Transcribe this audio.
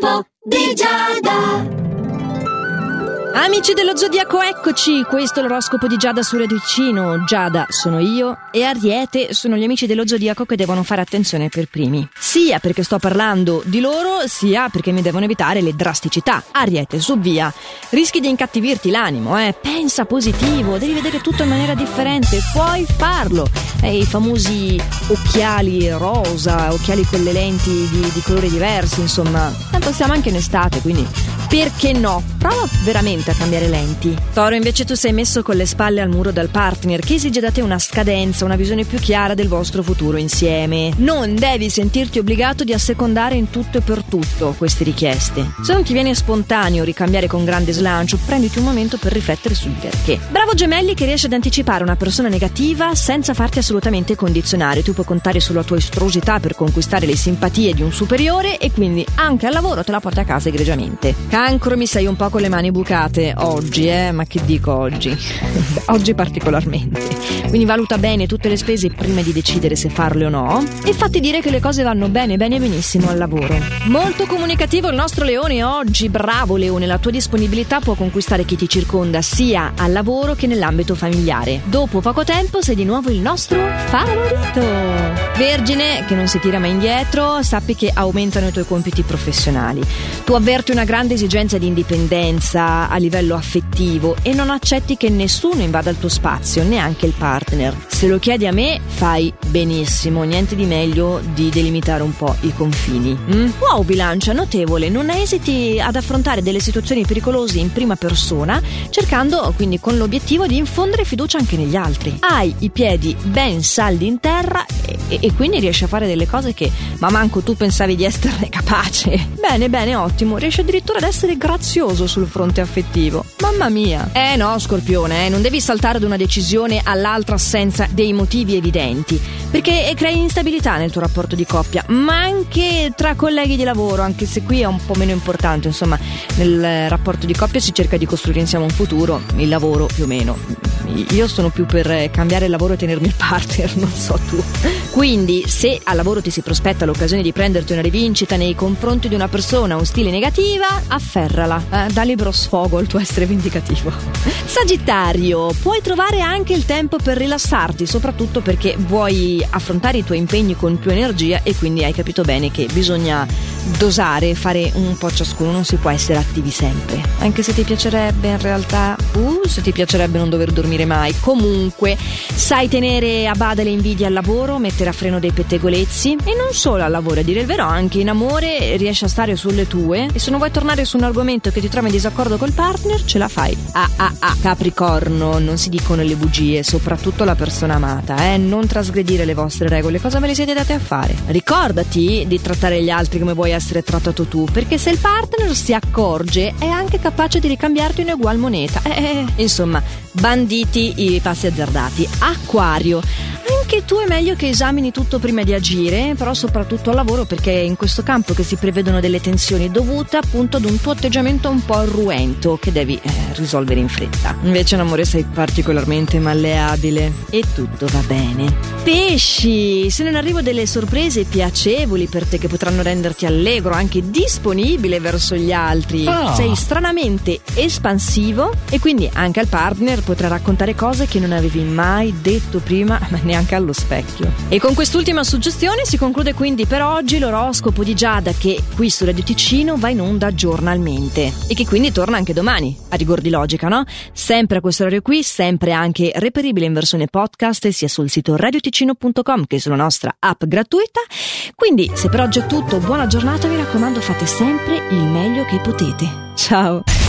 L'oroscopo di Giada. Amici dello Zodiaco, eccoci! Questo è l'oroscopo di Giada su Radio Ticino. Giada sono io e Ariete sono gli amici dello Zodiaco che devono fare attenzione per primi. Sia perché sto parlando di loro, sia perché mi devono evitare le drasticità. Ariete, su via. Rischi di incattivirti l'animo, eh? Pensa positivo, devi vedere tutto in maniera differente, puoi farlo. Eh, I famosi occhiali rosa, occhiali con le lenti di, di colori diversi, insomma. Tanto siamo anche in estate, quindi perché no? Prova veramente a cambiare lenti. Toro, invece tu sei messo con le spalle al muro dal partner che esige da te una scadenza, una visione più chiara del vostro futuro insieme. Non devi sentirti obbligato di assecondare in tutto e per tutto queste richieste. Se non ti viene spontaneo ricambiare con grande slancio, prenditi un momento per riflettere sul perché. Bravo Gemelli che riesce ad anticipare una persona negativa senza farti assolutamente condizionare. Tu puoi contare sulla tua estrosità per conquistare le simpatie di un superiore e quindi anche al lavoro te la porti a casa egregiamente. Cancro mi sei un po' con le mani bucate oggi, eh? Ma che dico oggi? oggi particolarmente. Quindi valuta bene tutte le spese prima di decidere se farle o no. E fatti dire che le cose vanno bene, bene, benissimo al lavoro. Molto comunicativo il nostro Leone oggi. Bravo Leone, la tua disponibilità può conquistare chi ti circonda sia al lavoro che nell'ambito familiare. Dopo poco tempo sei di nuovo il nostro favorito. Vergine, che non si tira mai indietro, sappi che aumentano i tuoi compiti professionali. Tu avverti una grande esigenza di indipendenza a livello affettivo e non accetti che nessuno invada il tuo spazio, neanche il partner. Se lo chiedi a me, fai benissimo, niente di meglio di delimitare un po' i confini. Mm? Wow, bilancia, notevole, non esiti ad affrontare delle situazioni pericolose in prima persona, cercando quindi con l'obiettivo di infondere fiducia anche negli altri. Hai i piedi ben saldi in terra e, e quindi riesci a fare delle cose che ma manco tu pensavi di esserne capace. Bene, bene, ottimo, riesci addirittura ad essere grazioso sul fronte affettivo. Mamma mia. Eh no, Scorpione, eh, non devi saltare da una decisione all'altra senza dei motivi evidenti, perché crei instabilità nel tuo rapporto di coppia, ma anche tra colleghi di lavoro, anche se qui è un po' meno importante, insomma, nel rapporto di coppia si cerca di costruire insieme un futuro, il lavoro più o meno. Io sono più per cambiare il lavoro e tenermi il partner, non so tu. Quindi, se al lavoro ti si prospetta l'occasione di prenderti una rivincita nei confronti di una persona o stile negativa, afferrala, eh, dà libero sfogo al tuo essere vendicativo. Sagittario, puoi trovare anche il tempo per rilassarti, soprattutto perché vuoi affrontare i tuoi impegni con più energia e quindi hai capito bene che bisogna dosare, fare un po' ciascuno, non si può essere attivi sempre. Anche se ti piacerebbe in realtà, uh, se ti piacerebbe non dover dormire mai. Comunque, sai tenere a bada le invidie al lavoro, mettere a freno dei pettegolezzi e non solo al lavoro, a dire il vero, anche in amore riesci a stare sulle tue e se non vuoi tornare su un argomento che ti trovi in disaccordo col partner, ce la fai. Ah ah ah, Capricorno, non si dicono le bugie, soprattutto la persona amata, eh, non trasgredire le vostre regole, cosa ve le siete date a fare? Ricordati di trattare gli altri come vuoi essere trattato tu, perché se il partner si accorge è anche capace di ricambiarti in ugual moneta. Eh, eh, insomma, banditi i passi azzardati. Acquario. Anche tu è meglio che esamini tutto prima di agire, però soprattutto al lavoro perché è in questo campo che si prevedono delle tensioni dovute appunto ad un tuo atteggiamento un po' arruento che devi eh, risolvere in fretta. Invece in amore sei particolarmente malleabile e tutto va bene. Pesci, se non arrivo delle sorprese piacevoli per te che potranno renderti allegro, anche disponibile verso gli altri, Oh. sei stranamente espansivo e quindi anche al partner potrai raccontare cose che non avevi mai detto prima, ma neanche allo specchio. E con quest'ultima suggestione si conclude quindi per oggi l'oroscopo di Giada che qui su Radio Ticino va in onda giornalmente e che quindi torna anche domani, a rigor di logica, no? Sempre a questo orario qui, sempre anche reperibile in versione podcast sia sul sito radioticino.com che sulla nostra app gratuita. Quindi se per oggi è tutto, buona giornata, mi raccomando fate sempre il meglio che potete. Ciao!